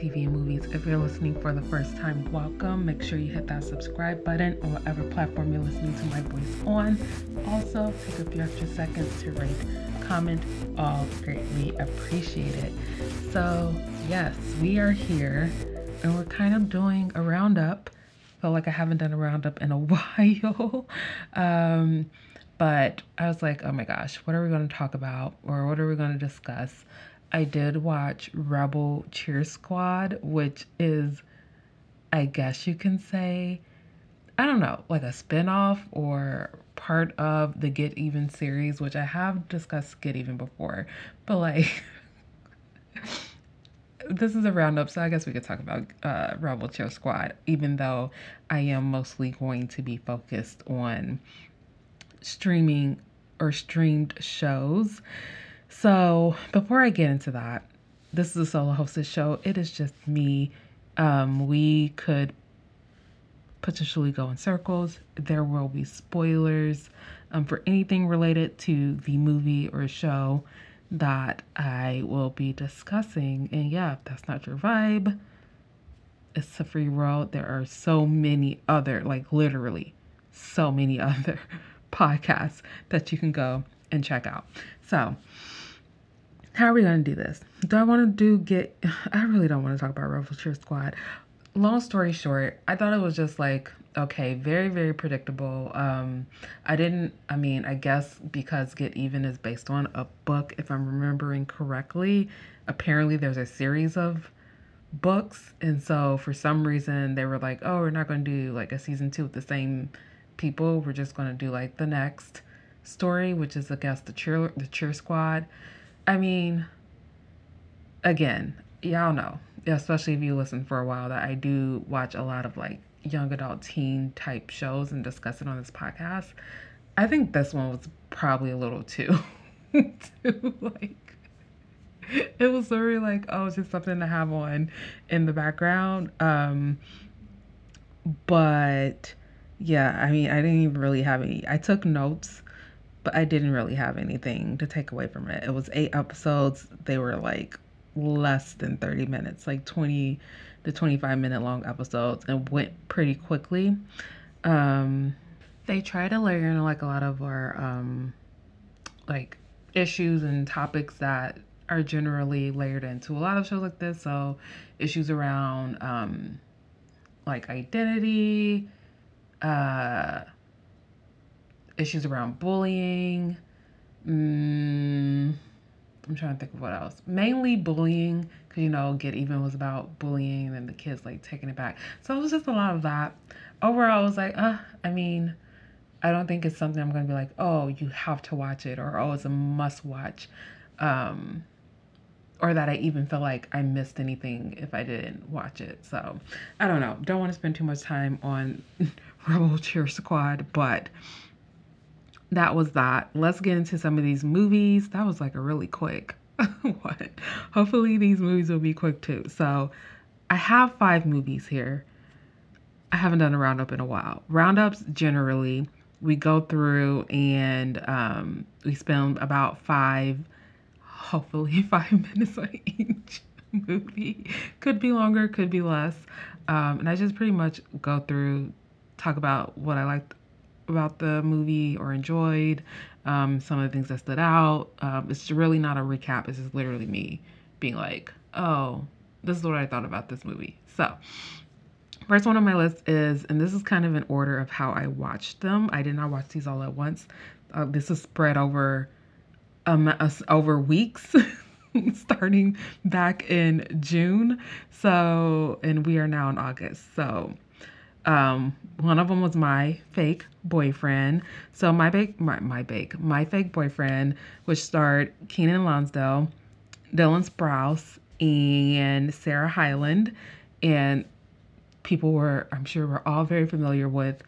TV and movies. If you're listening for the first time, welcome. Make sure you hit that subscribe button on whatever platform you're listening to my voice on. Also, take a few extra seconds to rate, comment, all greatly appreciated. So, yes, we are here and we're kind of doing a roundup. Felt like I haven't done a roundup in a while. um, but I was like, oh my gosh, what are we going to talk about or what are we going to discuss? I did watch Rebel Cheer Squad, which is, I guess you can say, I don't know, like a spin-off or part of the Get Even series, which I have discussed Get Even before, but like this is a roundup, so I guess we could talk about uh, Rebel Cheer Squad, even though I am mostly going to be focused on streaming or streamed shows. So before I get into that, this is a solo hosted show. It is just me. Um, we could potentially go in circles. There will be spoilers um, for anything related to the movie or show that I will be discussing. And yeah, if that's not your vibe, it's a free world. There are so many other, like literally, so many other podcasts that you can go and check out. So, how are we going to do this? Do I want to do get? I really don't want to talk about Rebel Cheer Squad. Long story short, I thought it was just like okay, very very predictable. Um, I didn't. I mean, I guess because Get Even is based on a book, if I'm remembering correctly. Apparently, there's a series of books, and so for some reason they were like, oh, we're not going to do like a season two with the same people. We're just going to do like the next story, which is guess the cheer the cheer squad. I mean, again, y'all know, especially if you listen for a while, that I do watch a lot of like young adult teen type shows and discuss it on this podcast. I think this one was probably a little too, too like it was very like oh it's just something to have on in the background um but yeah i mean i didn't even really have any i took notes but I didn't really have anything to take away from it. It was eight episodes. They were like less than 30 minutes, like 20 to 25 minute long episodes, and went pretty quickly. Um, they try to layer in like a lot of our um, like issues and topics that are generally layered into a lot of shows like this. So issues around um, like identity, uh, issues around bullying. Mm, I'm trying to think of what else. Mainly bullying, because you know, Get Even was about bullying and the kids like taking it back. So it was just a lot of that. Overall, I was like, uh, I mean, I don't think it's something I'm gonna be like, oh, you have to watch it, or oh, it's a must watch. Um, or that I even feel like I missed anything if I didn't watch it. So I don't know. Don't want to spend too much time on Rebel Cheer Squad, but that was that. Let's get into some of these movies. That was like a really quick what. Hopefully these movies will be quick too. So I have five movies here. I haven't done a roundup in a while. Roundups generally we go through and um, we spend about five, hopefully five minutes on each movie. Could be longer, could be less. Um, and I just pretty much go through, talk about what I liked about the movie or enjoyed, um, some of the things that stood out. Um, it's really not a recap. It's just literally me being like, oh, this is what I thought about this movie. So, first one on my list is, and this is kind of in order of how I watched them. I did not watch these all at once. Uh, this is spread over um over weeks. starting back in June. So, and we are now in August. So, um, one of them was my fake boyfriend. So my fake, my, my fake, my fake boyfriend, which starred Keiynan Lonsdale, Dylan Sprouse, and Sarah Hyland, and people were, I'm sure, were all very familiar with,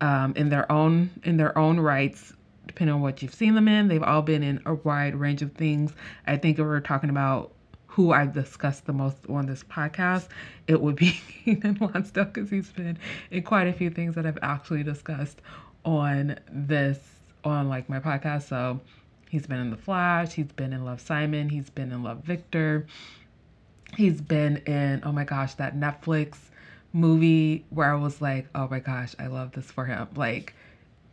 um, in their own in their own rights. Depending on what you've seen them in, they've all been in a wide range of things. I think we're talking about who I've discussed the most on this podcast, it would be Keiynan Lonsdale because he's been in quite a few things that I've actually discussed on this on like my podcast. So he's been in The Flash, he's been in Love Simon, he's been in Love Victor. He's been in, oh my gosh, that Netflix movie where I was like, oh my gosh, I love this for him. Like,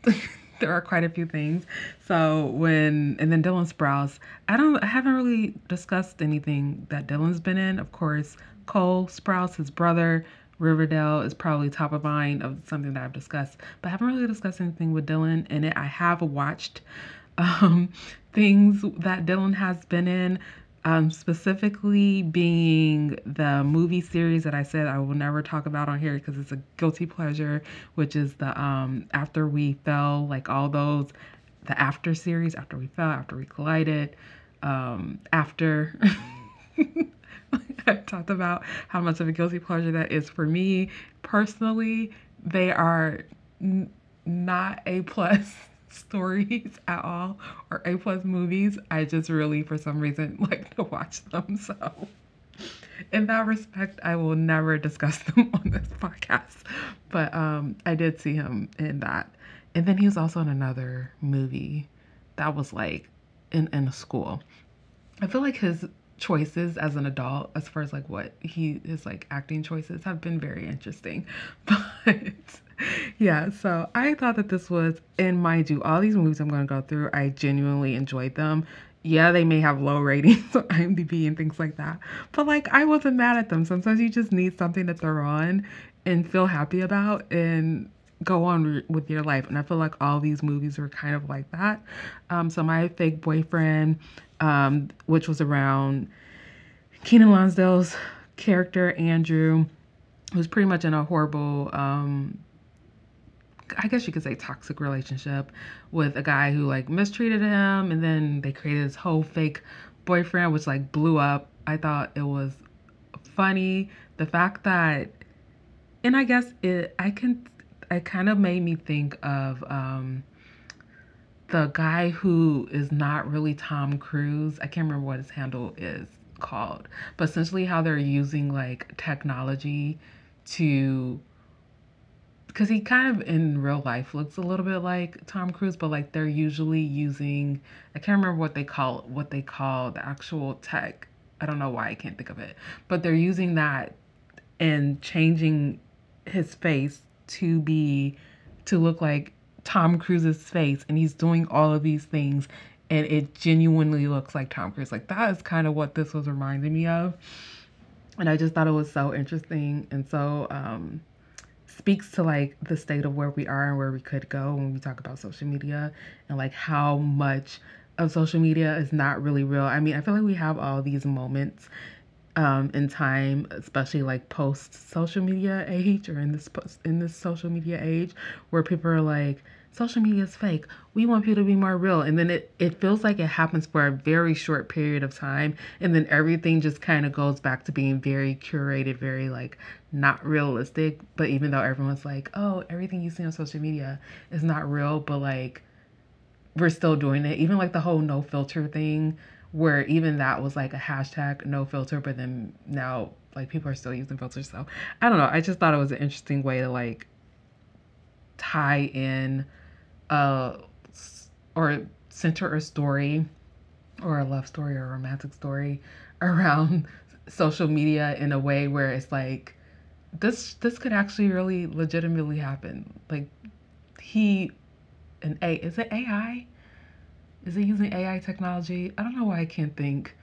there are quite a few things. So when and then Dylan Sprouse, I don't I haven't really discussed anything that Dylan's been in. Of course, Cole Sprouse, his brother, Riverdale is probably top of mind of something that I've discussed, but I haven't really discussed anything with Dylan in it. I have watched um, things that Dylan has been in um, specifically being the movie series that I said I will never talk about on here because it's a guilty pleasure, which is the um, After We Fell, like all those, the After series, After We Fell, After We Collided, um, After. I've talked about how much of a guilty pleasure that is for me personally. They are n- not a plus stories at all or A plus movies. I just really, for some reason, like to watch them. So, in that respect, I will never discuss them on this podcast. But um, I did see him in that, and then he was also in another movie that was like in in a school. I feel like his choices as an adult as far as like what he his like acting choices have been very interesting but yeah, so I thought that this was, in mind you, all these movies I'm going to go through, I genuinely enjoyed them. Yeah, they may have low ratings on IMDb and things like that, but like I wasn't mad at them. Sometimes you just need something to throw on and feel happy about and go on with your life. And I feel like all these movies were kind of like that. Um, so my fake boyfriend, um, which was around Keiynan Lonsdale's character Andrew, was pretty much in a horrible um, I guess you could say toxic relationship with a guy who like mistreated him and then they created this whole fake boyfriend which like blew up. I thought it was funny. The fact that and I guess it I can it kind of made me think of um the guy who is not really Tom Cruise. I can't remember what his handle is called. But essentially how they're using like technology to because he kind of in real life looks a little bit like Tom Cruise, but like they're usually using I can't remember what they call what they call the actual tech. I don't know why I can't think of it, but they're using that and changing his face to be to look like Tom Cruise's face, and he's doing all of these things, and it genuinely looks like Tom Cruise. Like that is kind of what this was reminding me of, and I just thought it was so interesting and so um speaks to like the state of where we are and where we could go when we talk about social media and like how much of social media is not really real. I mean, I feel like we have all these moments um, in time, especially like post social media age or in this post in this social media age, where people are like, social media is fake. We want people to be more real. And then it, it feels like it happens for a very short period of time. And then everything just kind of goes back to being very curated, very like not realistic. But even though everyone's like, oh, everything you see on social media is not real, but like we're still doing it. Even like the whole no filter thing, where even that was like a hashtag no filter, but then now like people are still using filters. So I don't know. I just thought it was an interesting way to like tie in uh, or center a story or a love story or a romantic story around social media in a way where it's like this this could actually really legitimately happen like he an a is it ai is it using ai technology i don't know why i can't think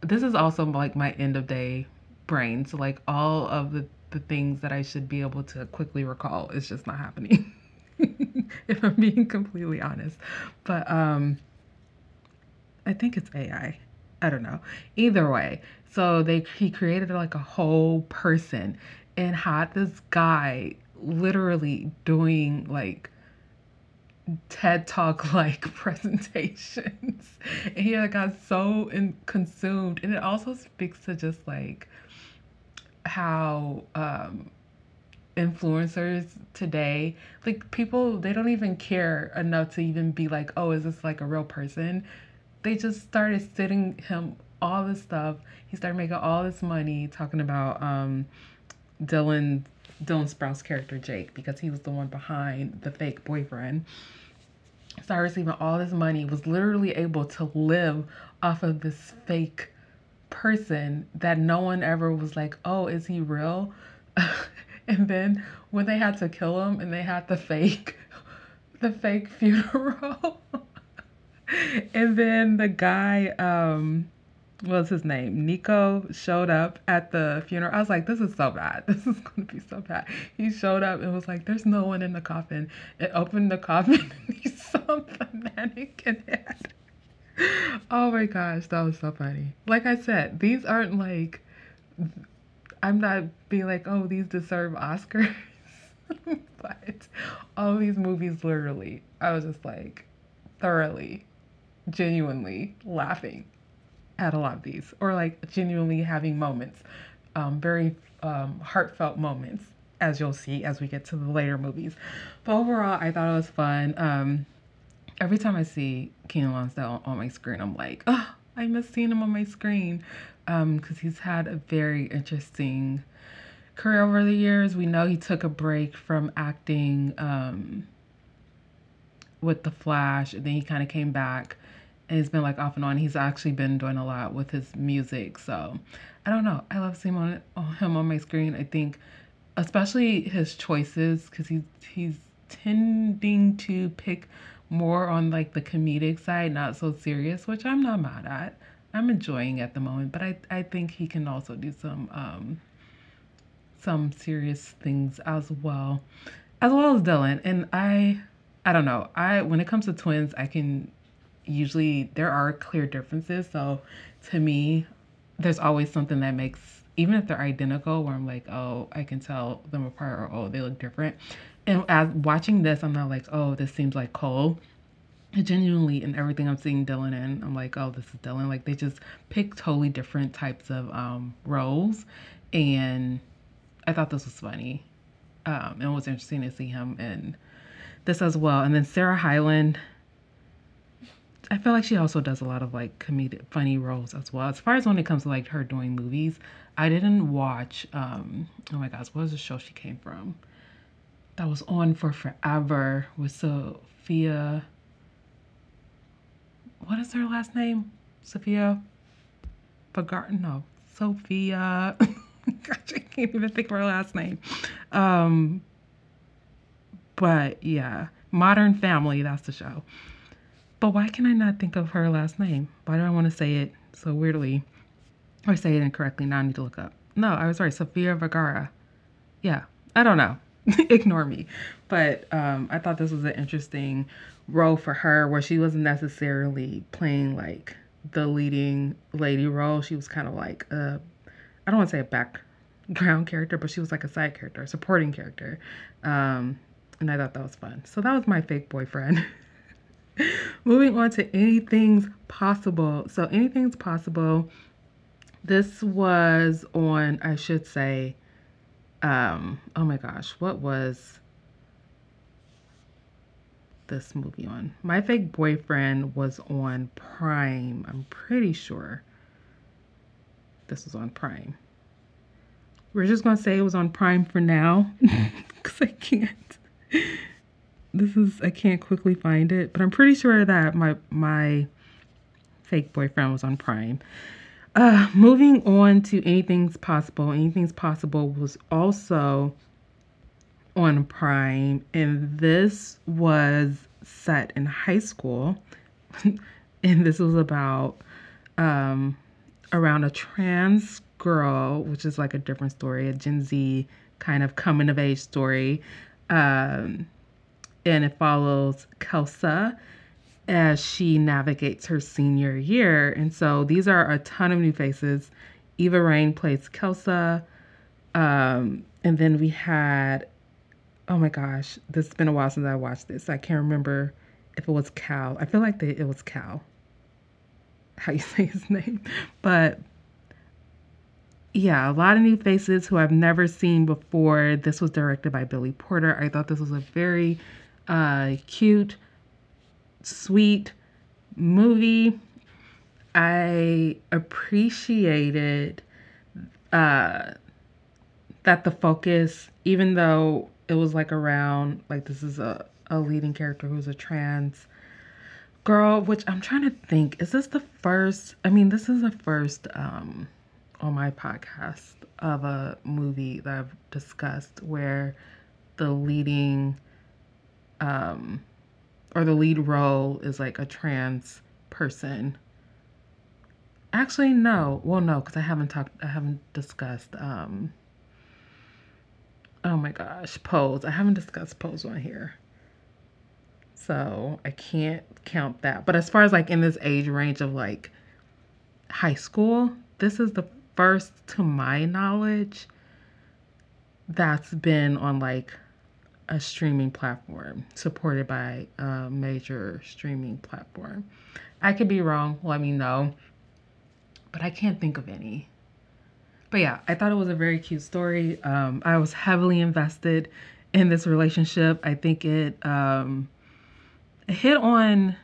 this is also like my end of day brain so like all of the the things that i should be able to quickly recall is just not happening if I'm being completely honest. But um I think it's AI. I don't know. Either way, so they he created like a whole person and had this guy literally doing like TED Talk like presentations. and he like, got so in, consumed. And it also speaks to just like how um influencers today like people they don't even care enough to even be like oh is this like a real person they just started sitting him all this stuff he started making all this money talking about um dylan dylan sprouse character jake because he was the one behind the fake boyfriend started receiving all this money was literally able to live off of this fake person that no one ever was like, oh, is he real? and then when they had to kill him and they had the fake, the fake funeral. and then the guy, um, what's his name? Nico showed up at the funeral. I was like, this is so bad. This is going to be so bad. He showed up and was like, there's no one in the coffin. It opened the coffin and he saw the mannequin head. Oh my gosh, that was so funny. Like I said, these aren't like, I'm not being like, oh, these deserve Oscars. but all these movies, literally, I was just like thoroughly, genuinely laughing at a lot of these, or like genuinely having moments, um, very um, heartfelt moments, as you'll see as we get to the later movies. But overall, I thought it was fun. Um, every time I see Keiynan Lonsdale on my screen, I'm like, oh, I miss seeing him on my screen because um, he's had a very interesting career over the years. We know he took a break from acting um, with The Flash, and then he kind of came back he's been like off and on. He's actually been doing a lot with his music. So I don't know. I love seeing him on, him on my screen. I think, especially his choices, because he's he's tending to pick more on like the comedic side, not so serious, which I'm not mad at. I'm enjoying at the moment, but I I think he can also do some um some serious things as well, as well as Dylan. And I I don't know. I when it comes to twins, I can usually there are clear differences. So to me, there's always something that makes even if they're identical where I'm like, oh, I can tell them apart or oh, they look different. And as watching this, I'm not like, oh, this seems like Cole. Genuinely in everything I'm seeing Dylan in, I'm like, oh, this is Dylan. Like they just pick totally different types of um, roles, and I thought this was funny. Um, and it was interesting to see him in this as well. And then Sarah Hyland, I feel like she also does a lot of like comedic, funny roles as well. As far as when it comes to like her doing movies, I didn't watch. Um, oh my gosh, what was the show she came from? That was on for forever with Sofia. What is her last name? Sofia Vergara? No, Sofia. gosh, I can't even think of her last name. Um, but yeah, Modern Family. That's the show. But why can I not think of her last name? Why do I want to say it so weirdly or say it incorrectly? Now I need to look up. No, I was right. Sofia Vergara. Yeah, I don't know. Ignore me. But um, I thought this was an interesting role for her where she wasn't necessarily playing like the leading lady role. She was kind of like a, I don't want to say a background character, but she was like a side character, a supporting character. Um, and I thought that was fun. So that was my fake boyfriend. Moving on to anything's possible. So anything's possible. This was on, I should say, um, oh my gosh, what was this movie on? My Fake Boyfriend was on Prime. I'm pretty sure this was on Prime. We're just gonna say it was on Prime for now because I can't this is I can't quickly find it, but I'm pretty sure that my my fake boyfriend was on Prime. Uh, moving on to Anything's Possible. Anything's Possible was also on Prime, and this was set in high school, and this was about um, around a trans girl, which is like a different story, a Gen Z kind of coming of age story. Um, and it follows Kelsa as she navigates her senior year. And so these are a ton of new faces. Eva Reign plays Kelsa. Um, and then we had, oh my gosh, this has been a while since I watched this. I can't remember if it was Khal. I feel like they, it was Khal, how you say his name. But yeah, a lot of new faces who I've never seen before. This was directed by Billy Porter. I thought this was a very uh, cute, sweet movie. I appreciated uh, that the focus, even though it was like around, like this is a, a leading character who's a trans girl, which I'm trying to think, is this the first? I mean, this is the first um, on my podcast of a movie that I've discussed where the leading um, or the lead role is like a trans person. Actually, no. Well, no, because I haven't talked. I haven't discussed. Um, oh my gosh, Pose. I haven't discussed Pose on here, so I can't count that. But as far as like in this age range of like high school, this is the first, to my knowledge, that's been on like a streaming platform supported by a major streaming platform. I could be wrong, let me know, but I can't think of any. But yeah, I thought it was a very cute story. Um, I was heavily invested in this relationship. I think it um, hit on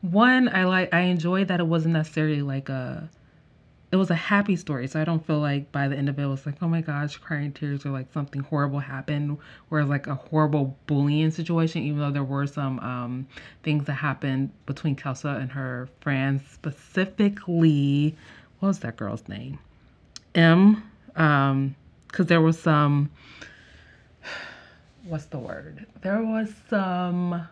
one. I like. I enjoyed that it wasn't necessarily like a it was a happy story. So I don't feel like by the end of it, it was like, oh my gosh, crying tears or like something horrible happened. Whereas like a horrible bullying situation, even though there were some um, things that happened between Kelsa and her friends, specifically, what was that girl's name? Em. Um, because there was some, what's the word? There was some.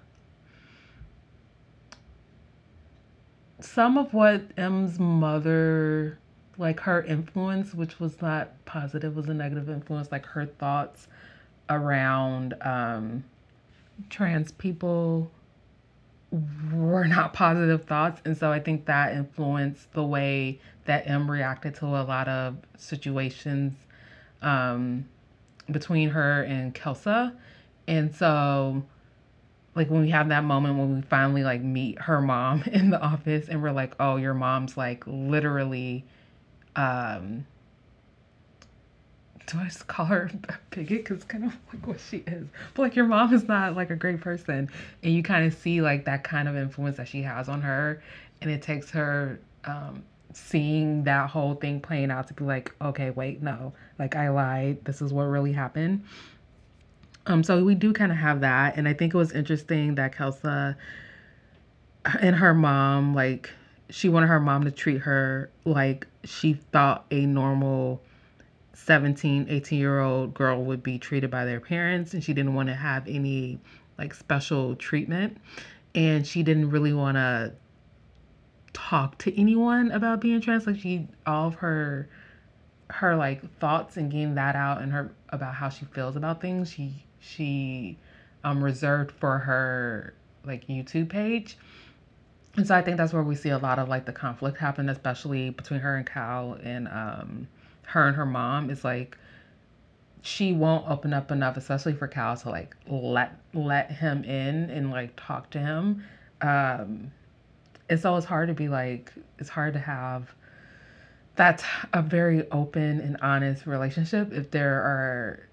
some of what Em's mother like her influence, which was not positive, was a negative influence, like her thoughts around um, trans people were not positive thoughts. And so I think that influenced the way that Em reacted to a lot of situations um, between her and Kelsa. And so like when we have that moment when we finally like meet her mom in the office and we're like, oh, your mom's like literally um, do I just call her a bigot? Because kind of like what she is. But like your mom is not like a great person, and you kind of see like that kind of influence that she has on her, and it takes her um, seeing that whole thing playing out to be like, okay, wait, no, like I lied. This is what really happened. Um, so we do kind of have that, and I think it was interesting that Kelsa and her mom like she wanted her mom to treat her like she thought a normal 17, 18 year old girl would be treated by their parents. And she didn't want to have any like special treatment. And she didn't really want to talk to anyone about being trans. Like she, all of her, her like thoughts and getting that out and her about how she feels about things, she, she, um, reserved for her like YouTube page. And so I think that's where we see a lot of like the conflict happen, especially between her and Khal and um, her and her mom. Is like she won't open up enough, especially for Khal to like let let him in and like talk to him. Um, and so it's hard to be like it's hard to have that's a very open and honest relationship if there are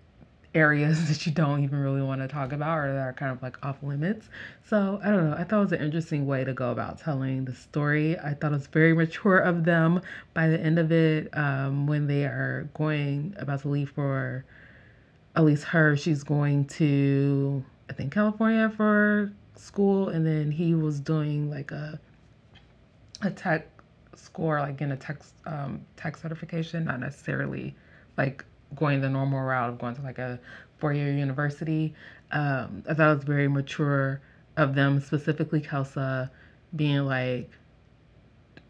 areas that you don't even really want to talk about or that are kind of like off limits. So I don't know. I thought it was an interesting way to go about telling the story. I thought it was very mature of them by the end of it um, when they are going about to leave for at least her. She's going to, I think, California for school. And then he was doing like a, a tech score, like in a tech, um, tech certification, not necessarily like going the normal route of going to like a four year university. Um, I thought it was very mature of them, specifically Kelsa, being like,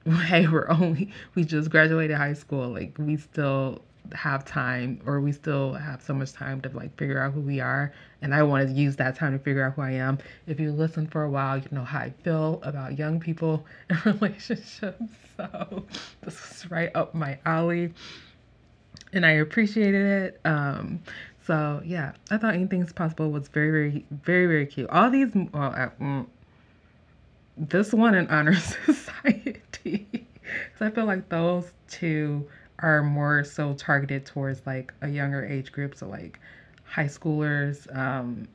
hey, we're only, we just graduated high school. Like, we still have time, or we still have so much time to like figure out who we are. And I want to use that time to figure out who I am. If you listen for a while, you know how I feel about young people and relationships. So, this is right up my alley and I appreciated it. Um, so yeah, I thought anything's possible was very, very, very, very cute. All these, well, uh, mm, this one in Honor Society, because I feel like those two are more so targeted towards like a younger age group, so like high schoolers, um,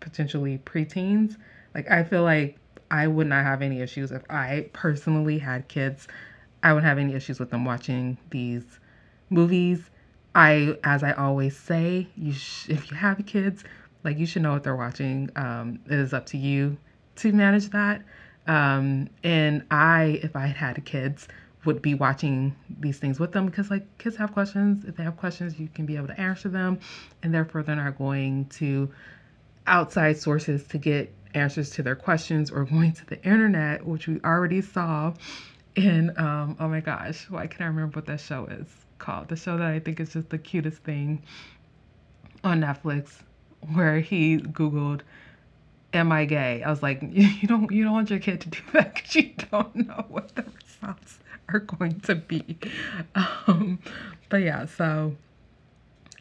potentially preteens. Like I feel like I would not have any issues if I personally had kids. I wouldn't have any issues with them watching these movies I, as I always say, you sh- if you have kids, like you should know what they're watching. Um, it is up to you to manage that. Um, and I, if I had had kids, would be watching these things with them because like kids have questions. If they have questions, you can be able to answer them, and therefore they're not going to outside sources to get answers to their questions or going to the internet, which we already saw in um, oh my gosh, why can't I remember what that show is called? The show that I think is just the cutest thing on Netflix, where he Googled am I gay? I was like, you don't you don't want your kid to do that because you don't know what the results are going to be. Um, but yeah, so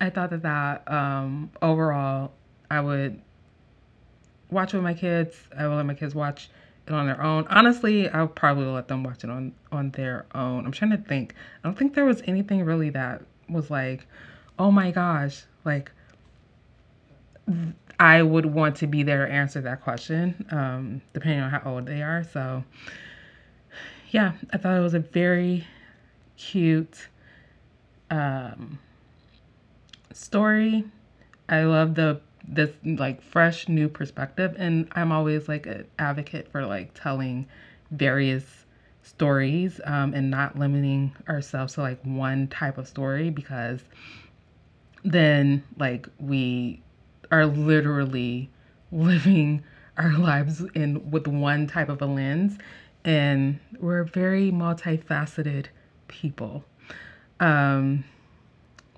I thought that that um, overall I would watch with my kids. I will let my kids watch it on their own. Honestly, I'll probably let them watch it on on their own. I'm trying to think. I don't think there was anything really that was like, oh my gosh, like I would want to be there to answer that question, um, depending on how old they are. So, yeah, I thought it was a very cute um, story. I love the this like fresh new perspective, and I'm always like an advocate for like telling various stories um, and not limiting ourselves to like one type of story because then like we are literally living our lives in with one type of a lens. And we're very multifaceted people. Um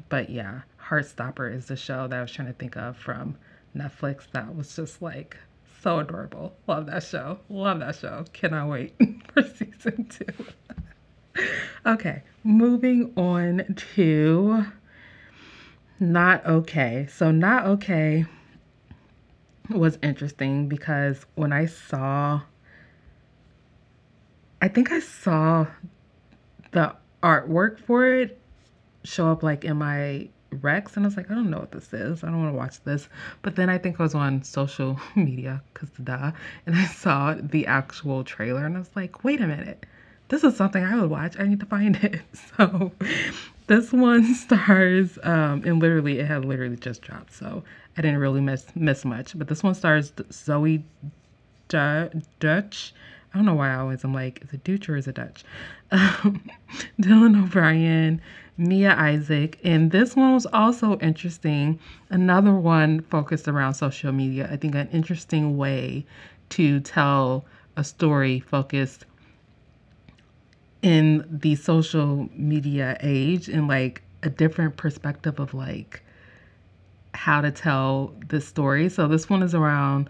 but yeah heartstopper is the show that i was trying to think of from netflix that was just like so adorable. Love that show. Love that show. Cannot wait for season two. Okay moving on to not okay. So, not okay was interesting because when I saw, I think I saw the artwork for it show up like in my Rex, and I was like, I don't know what this is. I don't want to watch this. But then I think I was on social media because duh, and I saw the actual trailer, and I was like, wait a minute, this is something I would watch. I need to find it. So this one stars, um, and literally it had literally just dropped, so I didn't really miss miss much. But this one stars Zoey Dutch. I don't know why I always am like, is it Deutsch or is it Dutch? Um, Dylan O'Brien, Mia Isaac, and this one was also interesting. Another one focused around social media. I think an interesting way to tell a story focused in the social media age and like a different perspective of like how to tell this story. So this one is around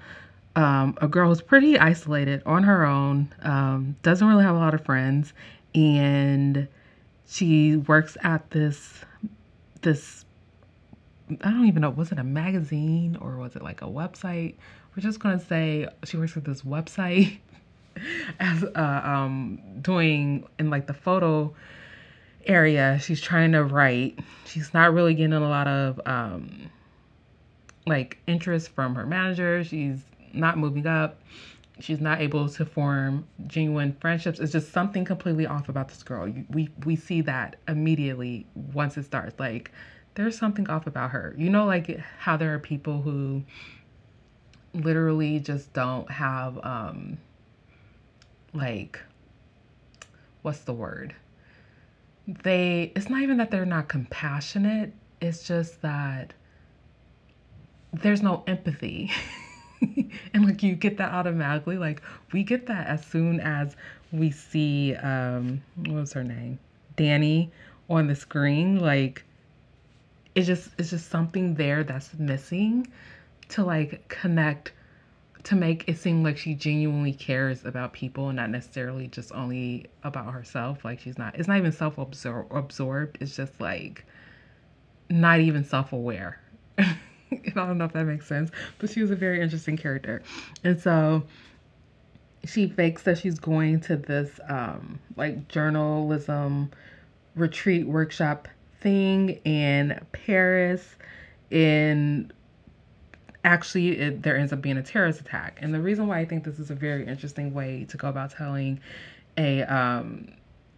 um, a girl who's pretty isolated on her own, um, doesn't really have a lot of friends, and she works at this this I don't even know was it a magazine or was it like a website? We're just gonna say she works at this website as uh, um, doing in like the photo area. She's trying to write. She's not really getting a lot of um, like interest from her manager. She's not moving up. She's not able to form genuine friendships. It's just something completely off about this girl. We we see that immediately once it starts. Like there's something off about her. You know, like how there are people who literally just don't have um like what's the word? They it's not even that they're not compassionate, it's just that there's no empathy. and like you get that automatically like we get that as soon as we see um what was her name danni on the screen like it's just it's just something there that's missing to like connect to make it seem like she genuinely cares about people and not necessarily just only about herself. Like she's not, it's not even self absorbed. It's just like not even self I don't know if that makes sense, but she was a very interesting character. And so she fakes that she's going to this um, like journalism retreat workshop thing in Paris in actually it, there ends up being a terrorist attack. And the reason why I think this is a very interesting way to go about telling a um,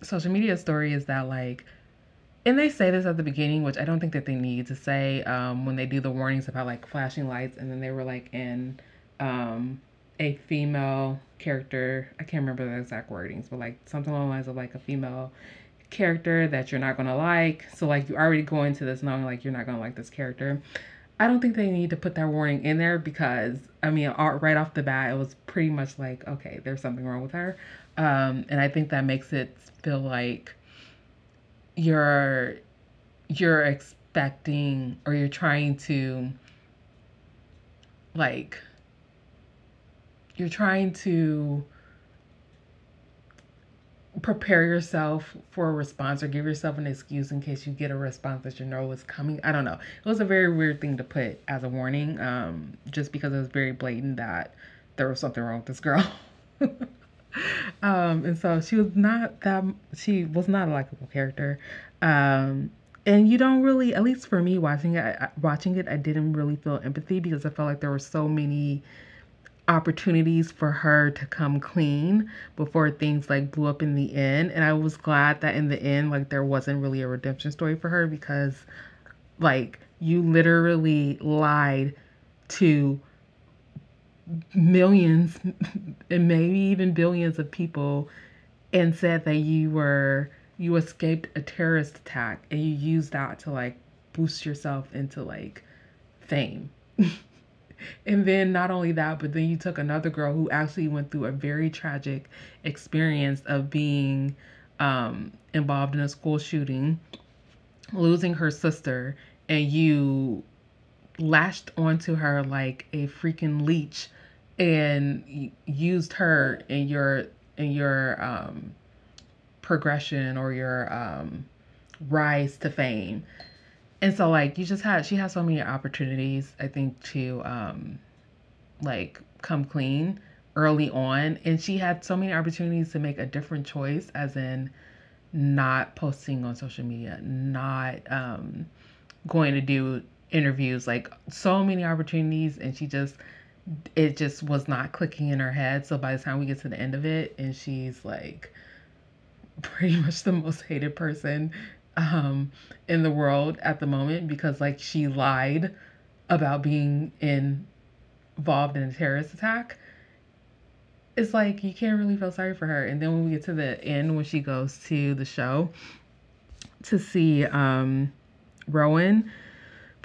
social media story is that like and they say this at the beginning, which I don't think that they need to say um, when they do the warnings about like flashing lights, and then they were like in um, a female character. I can't remember the exact wordings, but like something along the lines of like a female character that you're not gonna like. So like you already go into this knowing like you're not gonna like this character. I don't think they need to put that warning in there because I mean, right off the bat, it was pretty much like, okay, there's something wrong with her, um, and I think that makes it feel like you're you're expecting or you're trying to like you're trying to prepare yourself for a response or give yourself an excuse in case you get a response that you know is coming. I don't know. It was a very weird thing to put as a warning, um, just because it was very blatant that there was something wrong with this girl. um, and so she was not that she was not a likable character. Um, and you don't really, at least for me watching it, watching it, I didn't really feel empathy because I felt like there were so many opportunities for her to come clean before things like blew up in the end. And I was glad that in the end, like there wasn't really a redemption story for her because like you literally lied to millions and maybe even billions of people and said that you were you escaped a terrorist attack and you used that to like boost yourself into like fame. And then not only that, but then you took another girl who actually went through a very tragic experience of being um, involved in a school shooting, losing her sister, and you lashed onto her like a freaking leech and used her in your in your um, progression or your um, rise to fame. And so like you just had she has so many opportunities i think to um like come clean early on. And she had so many opportunities to make a different choice as in not posting on social media not um going to do interviews like so many opportunities. And she just it just was not clicking in her head so by the time we get to the end of it and she's like pretty much the most hated person um, in the world at the moment because like she lied about being in, involved in a terrorist attack. It's like you can't really feel sorry for her. And then when we get to the end, when she goes to the show to see um, Rowan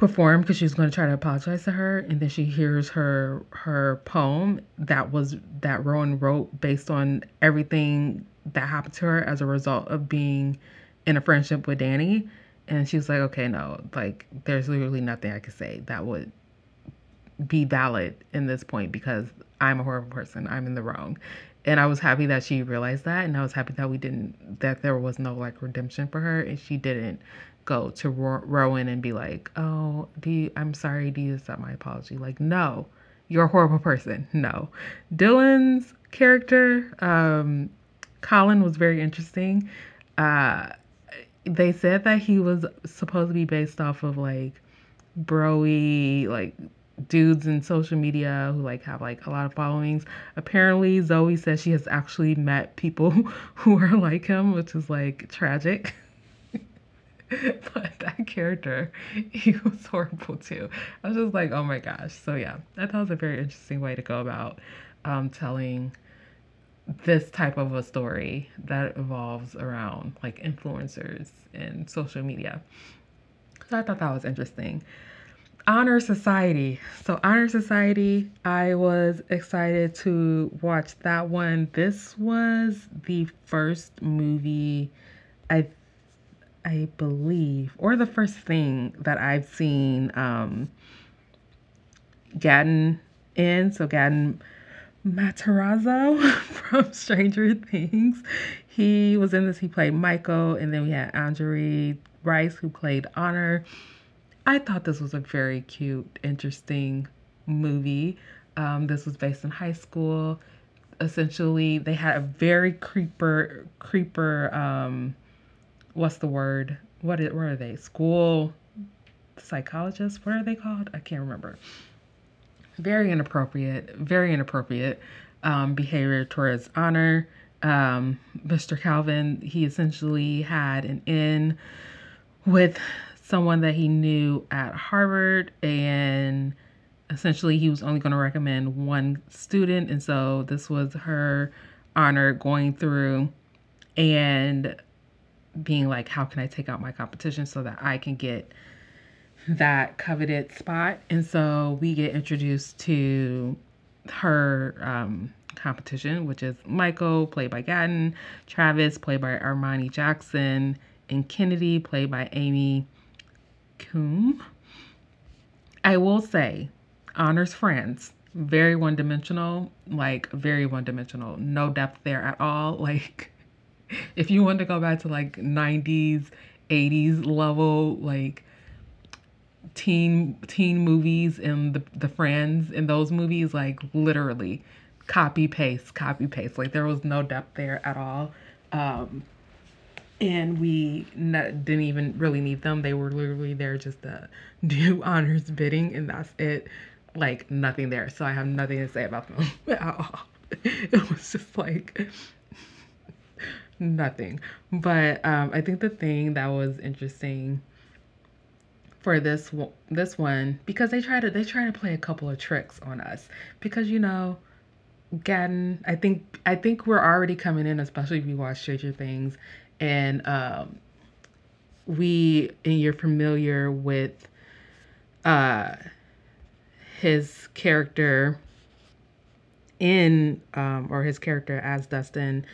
perform because she's going to try to apologize to her, and then she hears her her poem that was that Rowan wrote based on everything that happened to her as a result of being in a friendship with Danni. And she was like, okay, no, like there's literally nothing I could say that would be valid in this point because I'm a horrible person. I'm in the wrong. And I was happy that she realized that. And I was happy that we didn't, that there was no like redemption for her. And she didn't go to Rowan and be like, oh, do you, I'm sorry, do you accept my apology? Like, no, you're a horrible person. No. Dylan's character, um, Colin was very interesting. Uh, they said that he was supposed to be based off of like broy like dudes in social media who like have like a lot of followings. Apparently Zoey says she has actually met people who are like him, which is like tragic. but that character, he was horrible too. I was just like, oh my gosh. So yeah, I thought it was a very interesting way to go about um, telling this type of a story that evolves around like influencers and social media. So I thought that was interesting. Honor Society. So, Honor Society, I was excited to watch that one. This was the first movie I I believe or the first thing that I've seen um Gaten in. So Gaten Matarazzo from Stranger Things. He was in this. He played Michael, and then we had Angourie Rice who played Honor. I thought this was a very cute, interesting movie. Um, this was based in high school. Essentially, they had a very creeper, creeper. Um, what's the word? What? Is, where are they? School psychologists. What are they called? I can't remember very inappropriate, very inappropriate um, behavior towards honor. Um, Mr. Calvin, he essentially had an in with someone that he knew at Harvard, and essentially he was only going to recommend one student and so this was her honor going through and being like how can i take out my competition so that i can get that coveted spot? And so we get introduced to her um, competition which is michael played by Gaten travis played by armani jackson and kennedy played by Amy Keum i will say honors friends very one dimensional like very one dimensional no depth there at all. Like if you want to go back to like 90s 80s level like teen teen movies and the the friends in those movies like literally copy paste copy paste like there was no depth there at all um and we didn't even really need them they were literally there just to do honors bidding and that's it like nothing there. So I have nothing to say about them at all. It was just like nothing. But um, I think the thing that was interesting for this this one because they try to they try to play a couple of tricks on us because you know Gaten I think I think we're already coming in especially if you watch Stranger Things and um, we and you're familiar with uh his character in um, or his character as Dustin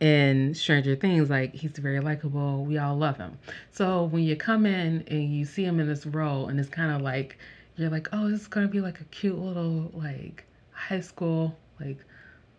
in Stranger Things, like he's very likable. We all love him. So when you come in and you see him in this role, and it's kind of like you're like, oh, this is gonna be like a cute little like high school like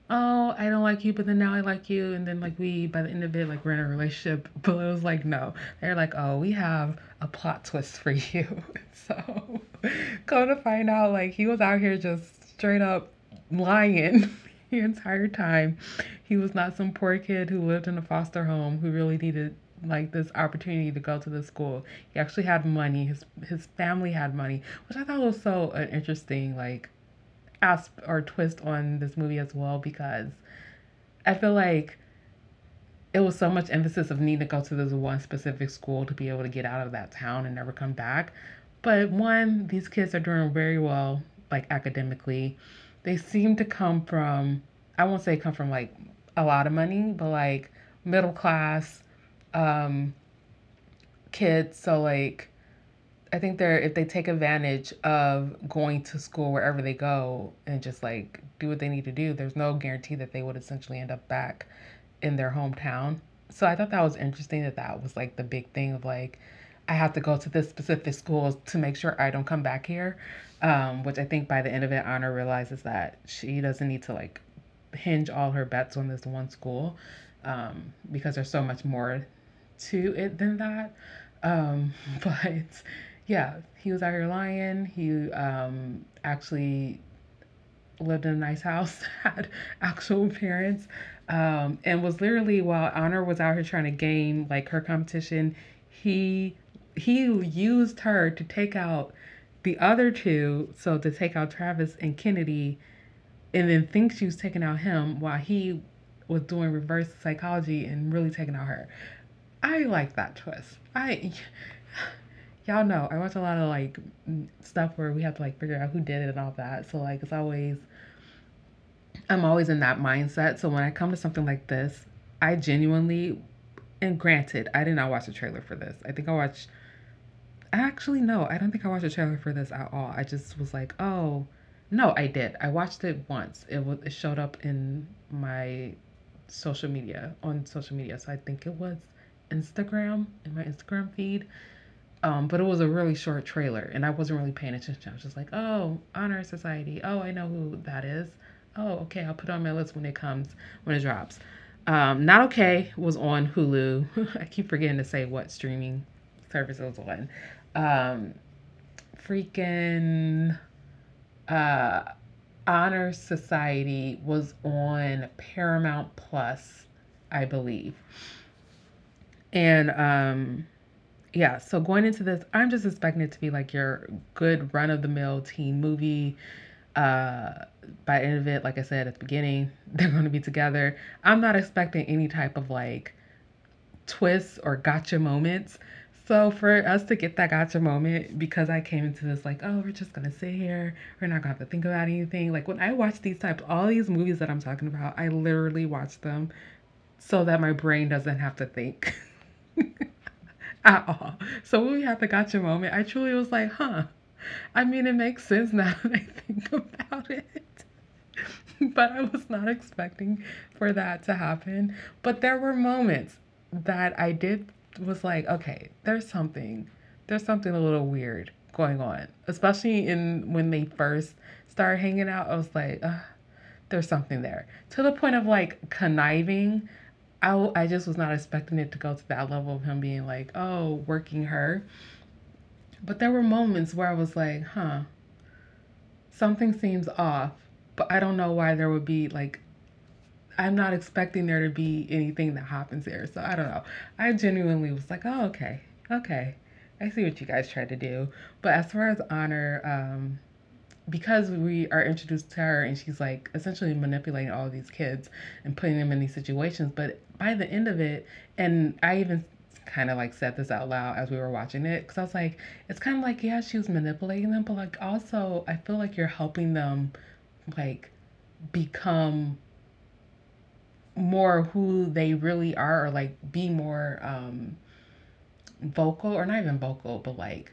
oh, I don't like you, but then now I like you. And then, like, we, by the end of it, like, we're in a relationship. But it was like, no. They're like, oh, we have a plot twist for you. so, come to find out, like, he was out here just straight up lying the entire time. He was not some poor kid who lived in a foster home who really needed like this opportunity to go to the school. He actually had money. His his family had money, which I thought was so an interesting like asp or twist on this movie as well because I feel like it was so much emphasis of needing to go to this one specific school to be able to get out of that town and never come back. But one, these kids are doing very well, like academically. They seem to come from, I won't say come from like a lot of money, but like middle class um, kids. So like I think they're if they take advantage of going to school wherever they go and just like do what they need to do, there's no guarantee that they would essentially end up back in their hometown. So I thought that was interesting that that was like the big thing of like I have to go to this specific school to make sure I don't come back here. Um, which I think by the end of it, Honor realizes that she doesn't need to like hinge all her bets on this one school um, because there's so much more to it than that. Um, but yeah, he was out here lying. He um, actually lived in a nice house, had actual parents, um, and was literally while Honor was out here trying to gain like her competition, he he used her to take out the other two, so to take out Travis and Kennedy, and then think she was taking out him while he was doing reverse psychology and really taking out her. I like that twist. I y'all know I watch a lot of like stuff where we have to like figure out who did it and all that. So like it's always I'm always in that mindset. So when I come to something like this, I genuinely and granted, I did not watch the trailer for this. I think I watched actually no, I don't think I watched a trailer for this at all. I just was like, oh no, I did. I watched it once. It was it showed up in my social media on social media. So I think it was Instagram in my Instagram feed. Um, but it was a really short trailer and I wasn't really paying attention. I was just like, oh, Honor Society. Oh, I know who that is. Oh, okay, I'll put on my list when it comes, when it drops. Um, Not Okay was on Hulu. I keep forgetting to say what streaming service it was on. Um, freaking uh, Honor Society was on Paramount Plus, I believe. And um, yeah, so going into this, I'm just expecting it to be like your good run of the mill teen movie. Uh, by end of it, like I said at the beginning, they're going to be together. I'm not expecting any type of like twists or gotcha moments. So for us to get that gotcha moment, because I came into this like, oh, we're just gonna sit here, we're not gonna to think about anything. Like when I watch these types, all these movies that I'm talking about, I literally watch them so that my brain doesn't have to think at all. So when we had the gotcha moment, I truly was like, huh. I mean, it makes sense now that I think about it. but I was not expecting for that to happen. But there were moments that I did was like, okay, there's something, there's something a little weird going on, especially in when they first started hanging out. I was like, there's something there to the point of like conniving. I, I just was not expecting it to go to that level of him being like, oh, working her. But there were moments where I was like, huh, something seems off, but I don't know why there would be like I'm not expecting there to be anything that happens there. So I don't know. I genuinely was like, oh, okay, okay. I see what you guys tried to do. But as far as honor, um, because we are introduced to her and she's like essentially manipulating all these kids and putting them in these situations. But by the end of it, and I even kind of like said this out loud as we were watching it because I was like, it's kind of like, yeah, she was manipulating them, but like also, I feel like you're helping them like become more who they really are or like be more um vocal or not even vocal but like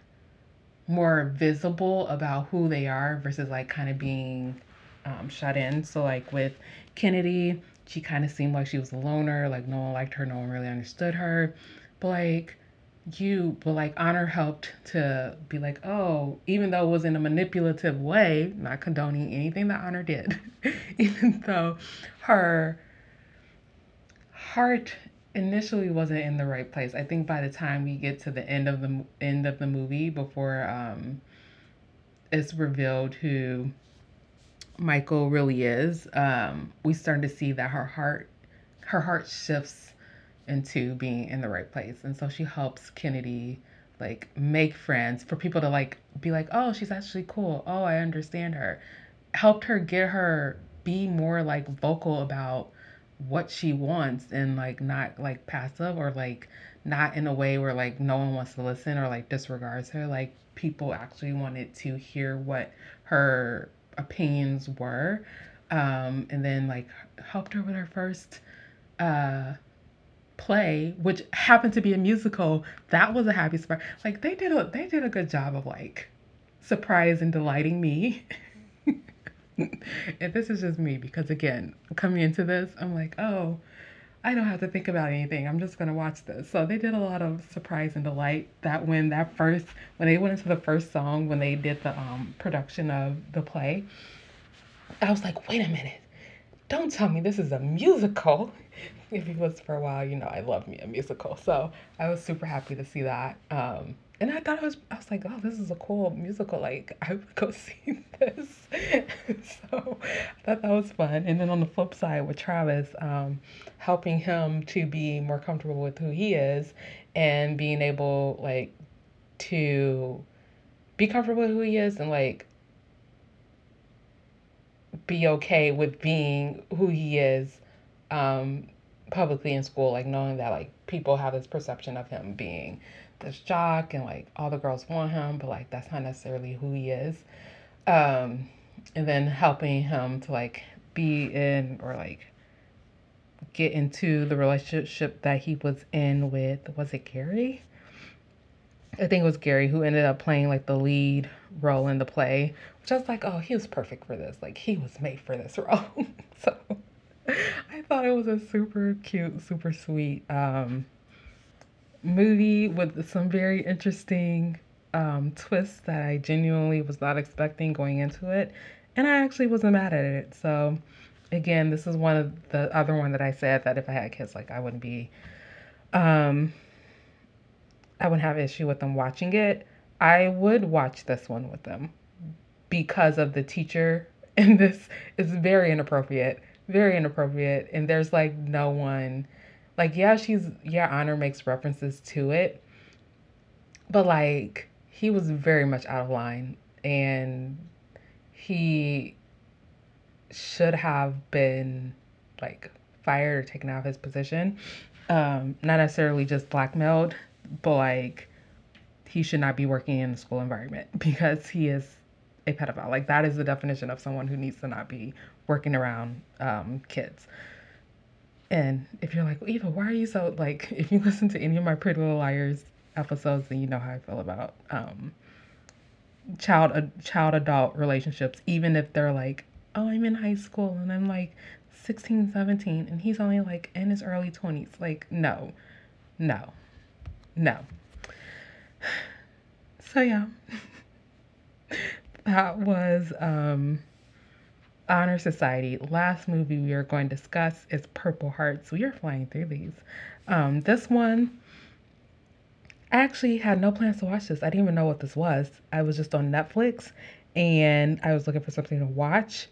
more visible about who they are versus like kind of being um, shut in. So like with kennedy she kind of seemed like she was a loner like no one liked her no one really understood her but like you but like honor helped to be like oh even though it was in a manipulative way not condoning anything that honor did even though her heart initially wasn't in the right place. I think by the time we get to the end of the end of the movie, before um, it's revealed who Michael really is, um, we start to see that her heart her heart shifts into being in the right place, and so she helps Kennedy like make friends for people to like be like, oh, she's actually cool. Oh, I understand her. Helped her get her be more like vocal about what she wants and like not like passive or like not in a way where like no one wants to listen or like disregards her like people actually wanted to hear what her opinions were um and then like helped her with her first uh play which happened to be a musical that was a happy surprise like they did a they did a good job of like surprise and delighting me and this is just me because again, coming into this, I'm like, oh, I don't have to think about anything. I'm just gonna watch this. So they did a lot of surprise and delight that when that first when they went into the first song, when they did the um, production of the play, I was like, wait a minute, don't tell me this is a musical. If you was for a while, you know I love me a musical. So I was super happy to see that. Um, and I thought I was, I was like, oh, this is a cool musical. Like, I would go see this. so I thought that was fun. And then on the flip side with Travis, um, helping him to be more comfortable with who he is and being able, like, to be comfortable with who he is and, like, be okay with being who he is um, publicly in school, like knowing that like people have this perception of him being this jock and like all the girls want him, but like that's not necessarily who he is. Um, and then helping him to like be in or like get into the relationship that he was in with was it Gary? I think it was Gary who ended up playing like the lead role in the play, which I was like, oh, he was perfect for this. Like he was made for this role. so I thought it was a super cute, super sweet um, movie with some very interesting um, twists that I genuinely was not expecting going into it. And I actually wasn't mad at it. So, again, this is one of the other one that I said that if I had kids, like I wouldn't be, um, I wouldn't have issue with them watching it. I would watch this one with them because of the teacher. And this is very inappropriate, very inappropriate. And there's like no one like, yeah, she's, yeah, Honor makes references to it, but like, he was very much out of line and he should have been like fired or taken out of his position. Um, not necessarily just blackmailed, but like he should not be working in the school environment because he is a pedophile. Like that is the definition of someone who needs to not be working around um, kids. And if you're like, Eva, why are you so like? If you listen to any of my Pretty Little Liars episodes, then you know how I feel about um, child uh, child adult relationships. Even if they're like, oh, I'm in high school and I'm like 16, 17, and he's only like in his early 20s. Like, no, no, no. So yeah, that was um, Honor Society. Last movie we are going to discuss is Purple Hearts. We are flying through these. Um, this one, I actually had no plans to watch this. I didn't even know what this was. I was just on Netflix and I was looking for something to watch.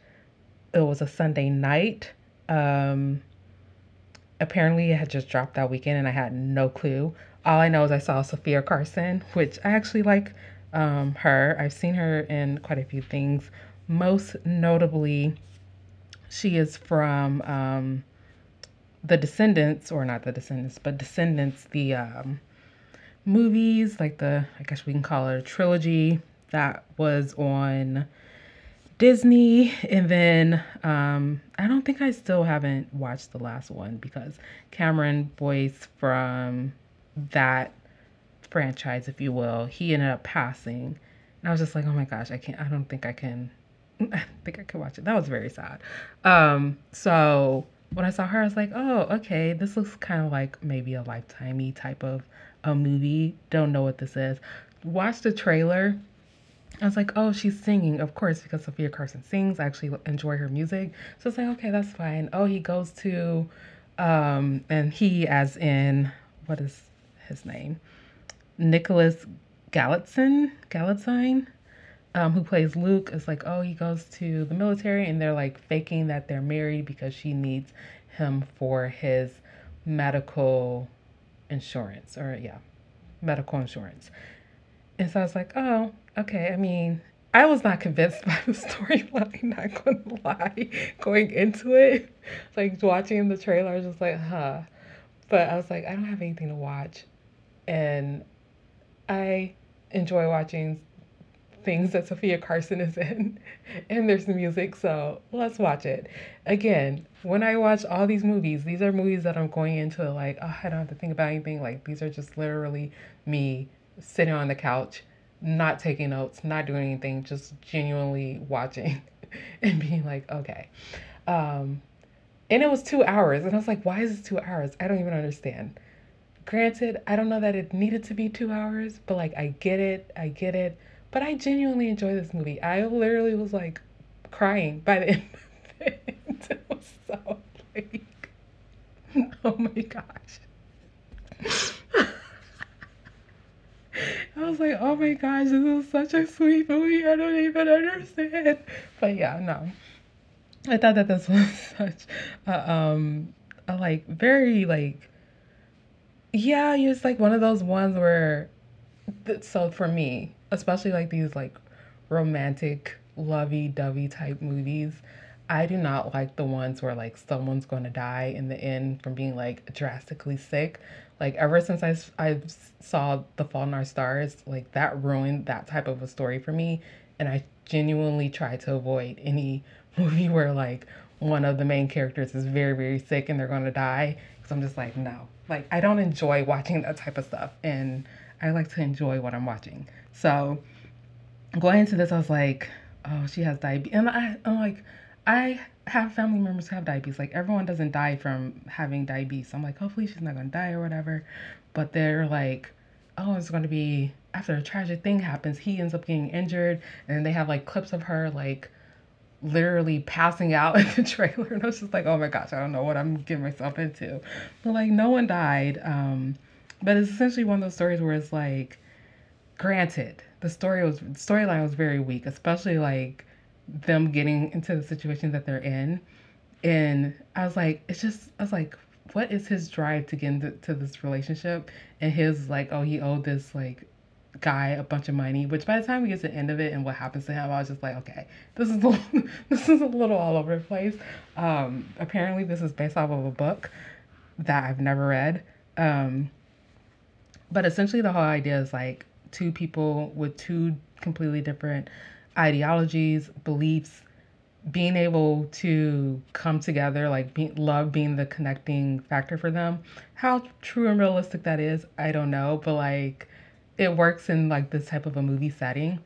It was a Sunday night. Um, apparently, it had just dropped that weekend and I had no clue. All I know is I saw Sofia Carson, which I actually like um, her. I've seen her in quite a few things. Most notably, she is from um, The Descendants, or not The Descendants, but Descendants, the um, movies, like the, I guess we can call it a trilogy that was on Disney. And then um, I don't think I still haven't watched the last one because Cameron Boyce from that franchise, if you will, he ended up passing. And I was just like, oh my gosh, I can't, I don't think I can, I think I could watch it. That was very sad. Um, so when I saw her, I was like, oh, okay, this looks kind of like maybe a lifetimey type of a movie. Don't know what this is. Watch the trailer. I was like, oh, she's singing, of course, because Sofia Carson sings. I actually enjoy her music. So it's like, okay, that's fine. Oh, he goes to, um, and he, as in, what is his name? Nicholas Galitzine, Galitzine, um, who plays Luke, is like, oh, he goes to the military, and they're like faking that they're married because she needs him for his medical insurance, or yeah, medical insurance. And so I was like, oh, okay. I mean, I was not convinced by the storyline, not gonna lie, going into it. Like watching the trailer, I was just like, huh. But I was like, I don't have anything to watch. And I enjoy watching things that Sofia Carson is in, and there's the music, so let's watch it. Again, when I watch all these movies, these are movies that I'm going into like, oh, I don't have to think about anything. Like, these are just literally me sitting on the couch, not taking notes, not doing anything, just genuinely watching and being like, okay. Um, and it was two hours, and I was like, why is it two hours? I don't even understand. Granted, I don't know that it needed to be two hours, but like I get it, I get it. But I genuinely enjoy this movie. I literally was like crying by the end of it. it was so like, oh my gosh. I was like, oh my gosh, this is such a sweet movie. I don't even understand. But yeah, no. I thought that this was such a, um, a like very like yeah, it's like one of those ones where, so for me, especially like these like romantic, lovey dovey type movies, I do not like the ones where like someone's going to die in the end from being like drastically sick. Like ever since I, I saw The Fault in Our Stars, like that ruined that type of a story for me. And I genuinely try to avoid any movie where like one of the main characters is very, very sick and they're going to die. Because I'm just like, no, like I don't enjoy watching that type of stuff and I like to enjoy what I'm watching. So going into this, I was like, oh, she has diabetes. And I, I'm like, I have family members who have diabetes. Like everyone doesn't die from having diabetes. I'm like, hopefully she's not gonna die or whatever. But they're like, oh, it's gonna be after a tragic thing happens, he ends up getting injured, and they have like clips of her like literally passing out in the trailer and I was just like, oh my gosh, I don't know what I'm getting myself into. But like no one died. Um, but it's essentially one of those stories where it's like, granted, the story was storyline was very weak, especially like them getting into the situation that they're in. And I was like, it's just I was like, what is his drive to get into this relationship? And his like, oh, he owed this like guy a bunch of money, which by the time we get to the end of it and what happens to him, I was just like, okay, this is a, this is a little all over the place. Um, apparently, this is based off of a book that I've never read. Um, but essentially, the whole idea is like two people with two completely different ideologies, beliefs, being able to come together, like be, love being the connecting factor for them. How true and realistic that is, I don't know, but like it works in like this type of a movie setting.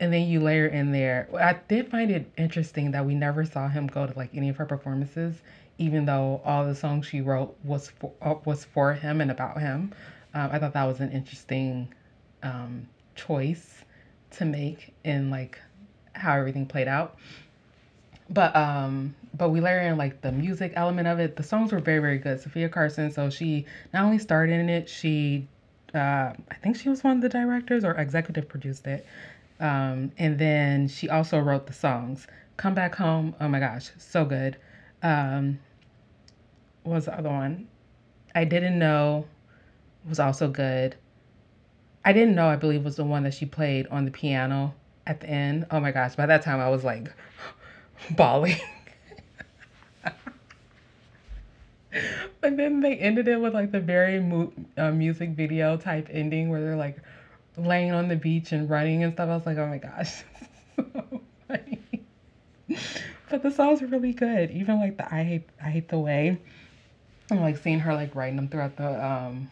And then you layer in there. I did find it interesting that we never saw him go to like any of her performances, even though all the songs she wrote was for, uh, was for him and about him. Um, I thought that was an interesting um, choice to make in like how everything played out. But um, but we layer in like the music element of it. The songs were very very good. Sofia Carson, so she not only starred in it, she uh, I think she was one of the directors or executive produced it. Um, and then she also wrote the songs. Come Back Home, oh my gosh, so good. Um, what was the other one? I didn't know was also good. I didn't know, I believe, was the one that she played on the piano at the end. Oh my gosh, by that time I was like bawling. but then they ended it with like the very mu- uh, music video type ending where they're like laying on the beach and running and stuff. I was like, oh my gosh, so. But the songs are really good. Even like the I hate I hate the way. I'm like seeing her like writing them throughout the um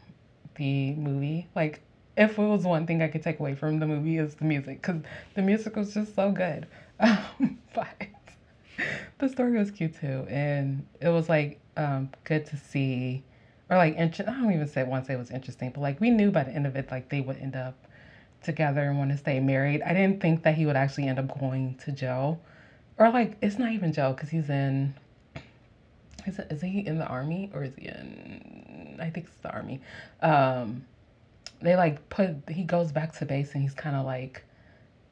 the movie. Like if it was one thing I could take away from the movie is the music because the music was just so good. Um, but the story was cute too, and it was like um, good to see, or like inter- I don't even say once it was interesting, but like we knew by the end of it like they would end up together and want to stay married. I didn't think that he would actually end up going to jail, or like it's not even jail because he's in. Is, it, is he in the army or is he in? I think it's the army. Um, they like put he goes back to base and he's kind of like,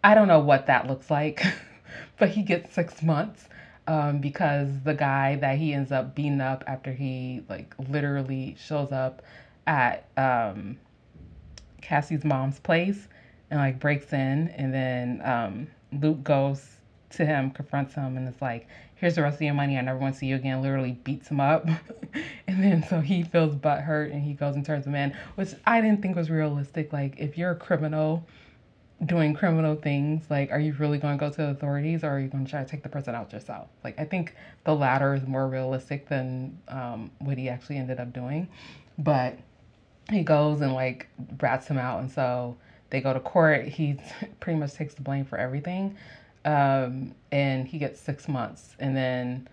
I don't know what that looks like, but he gets six months um, because the guy that he ends up beating up after he like literally shows up at um, Cassie's mom's place and like breaks in, and then um, Luke goes to him, confronts him, and it's like, "Here's the rest of your money. I never want to see you again." Literally beats him up, and then so he feels butt hurt and he goes and turns him in, which I didn't think was realistic. Like if you're a criminal doing criminal things, like, are you really going to go to the authorities or are you going to try to take the person out yourself? Like, I think the latter is more realistic than um, what he actually ended up doing. But he goes and, like, rats him out. And so they go to court. He pretty much takes the blame for everything. Um, and he gets six months. And then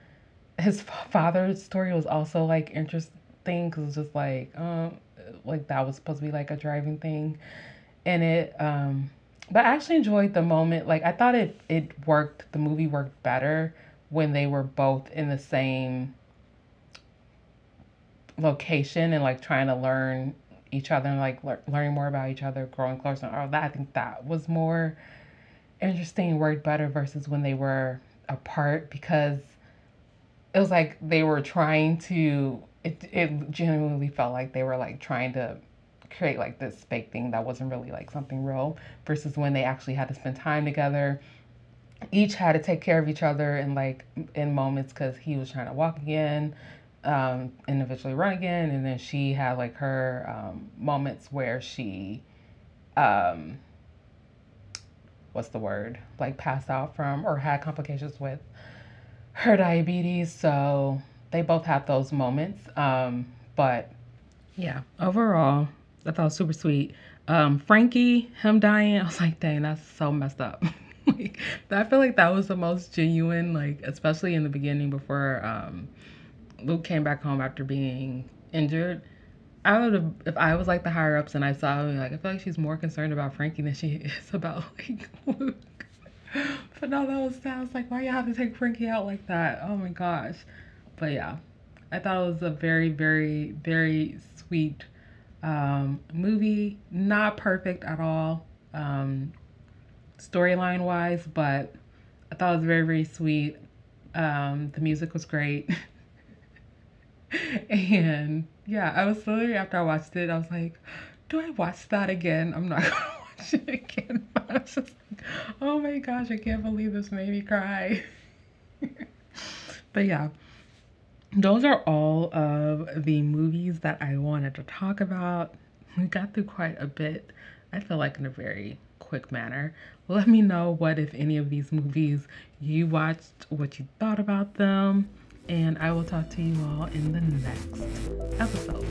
his father's story was also, like, interesting because it's just like, um, like, that was supposed to be, like, a driving thing. And it, um, but I actually enjoyed the moment. Like I thought it it worked. The movie worked better when they were both in the same location and like trying to learn each other and like le- learning more about each other, growing closer. Or that I think that was more interesting, worked better versus when they were apart because it was like they were trying to. It it genuinely felt like they were like trying to create like this fake thing that wasn't really like something real versus when they actually had to spend time together each had to take care of each other and like in moments because he was trying to walk again um, eventually run again and then she had like her um, moments where she um, what's the word like passed out from or had complications with her diabetes so they both had those moments um, but yeah overall I thought was super sweet. Um, Frankie, him dying, I was like, dang, that's so messed up. like, I feel like that was the most genuine, like, especially in the beginning before um, Luke came back home after being injured. I would have, if I was like the higher ups and I saw, like, I feel like she's more concerned about Frankie than she is about like Luke. but no, that was. I was like, why you have to take Frankie out like that? Oh my gosh. But yeah, I thought it was a very, very, very sweet um, movie, not perfect at all, um, storyline wise, but I thought it was very, very sweet. Um, the music was great. and yeah, I was literally after I watched it, I was like, do I watch that again? I'm not gonna watch it again. But I was just like, oh my gosh, I can't believe this made me cry. but yeah, those are all of the movies that I wanted to talk about. We got through quite a bit I feel like in a very quick manner. Let me know what, if any, of these movies you watched, what you thought about them, and I will talk to you all in the next episode.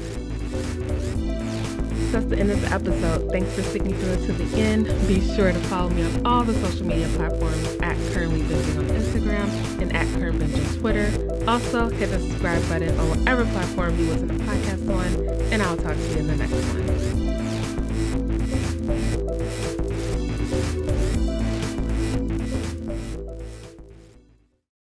That's the end of the episode. Thanks for sticking through to the end. Be sure to follow me on all the social media platforms at Currently Binging on Instagram and at Current Binge on Twitter. Also, hit the subscribe button on whatever platform you listen to podcasts on, and I'll talk to you in the next one.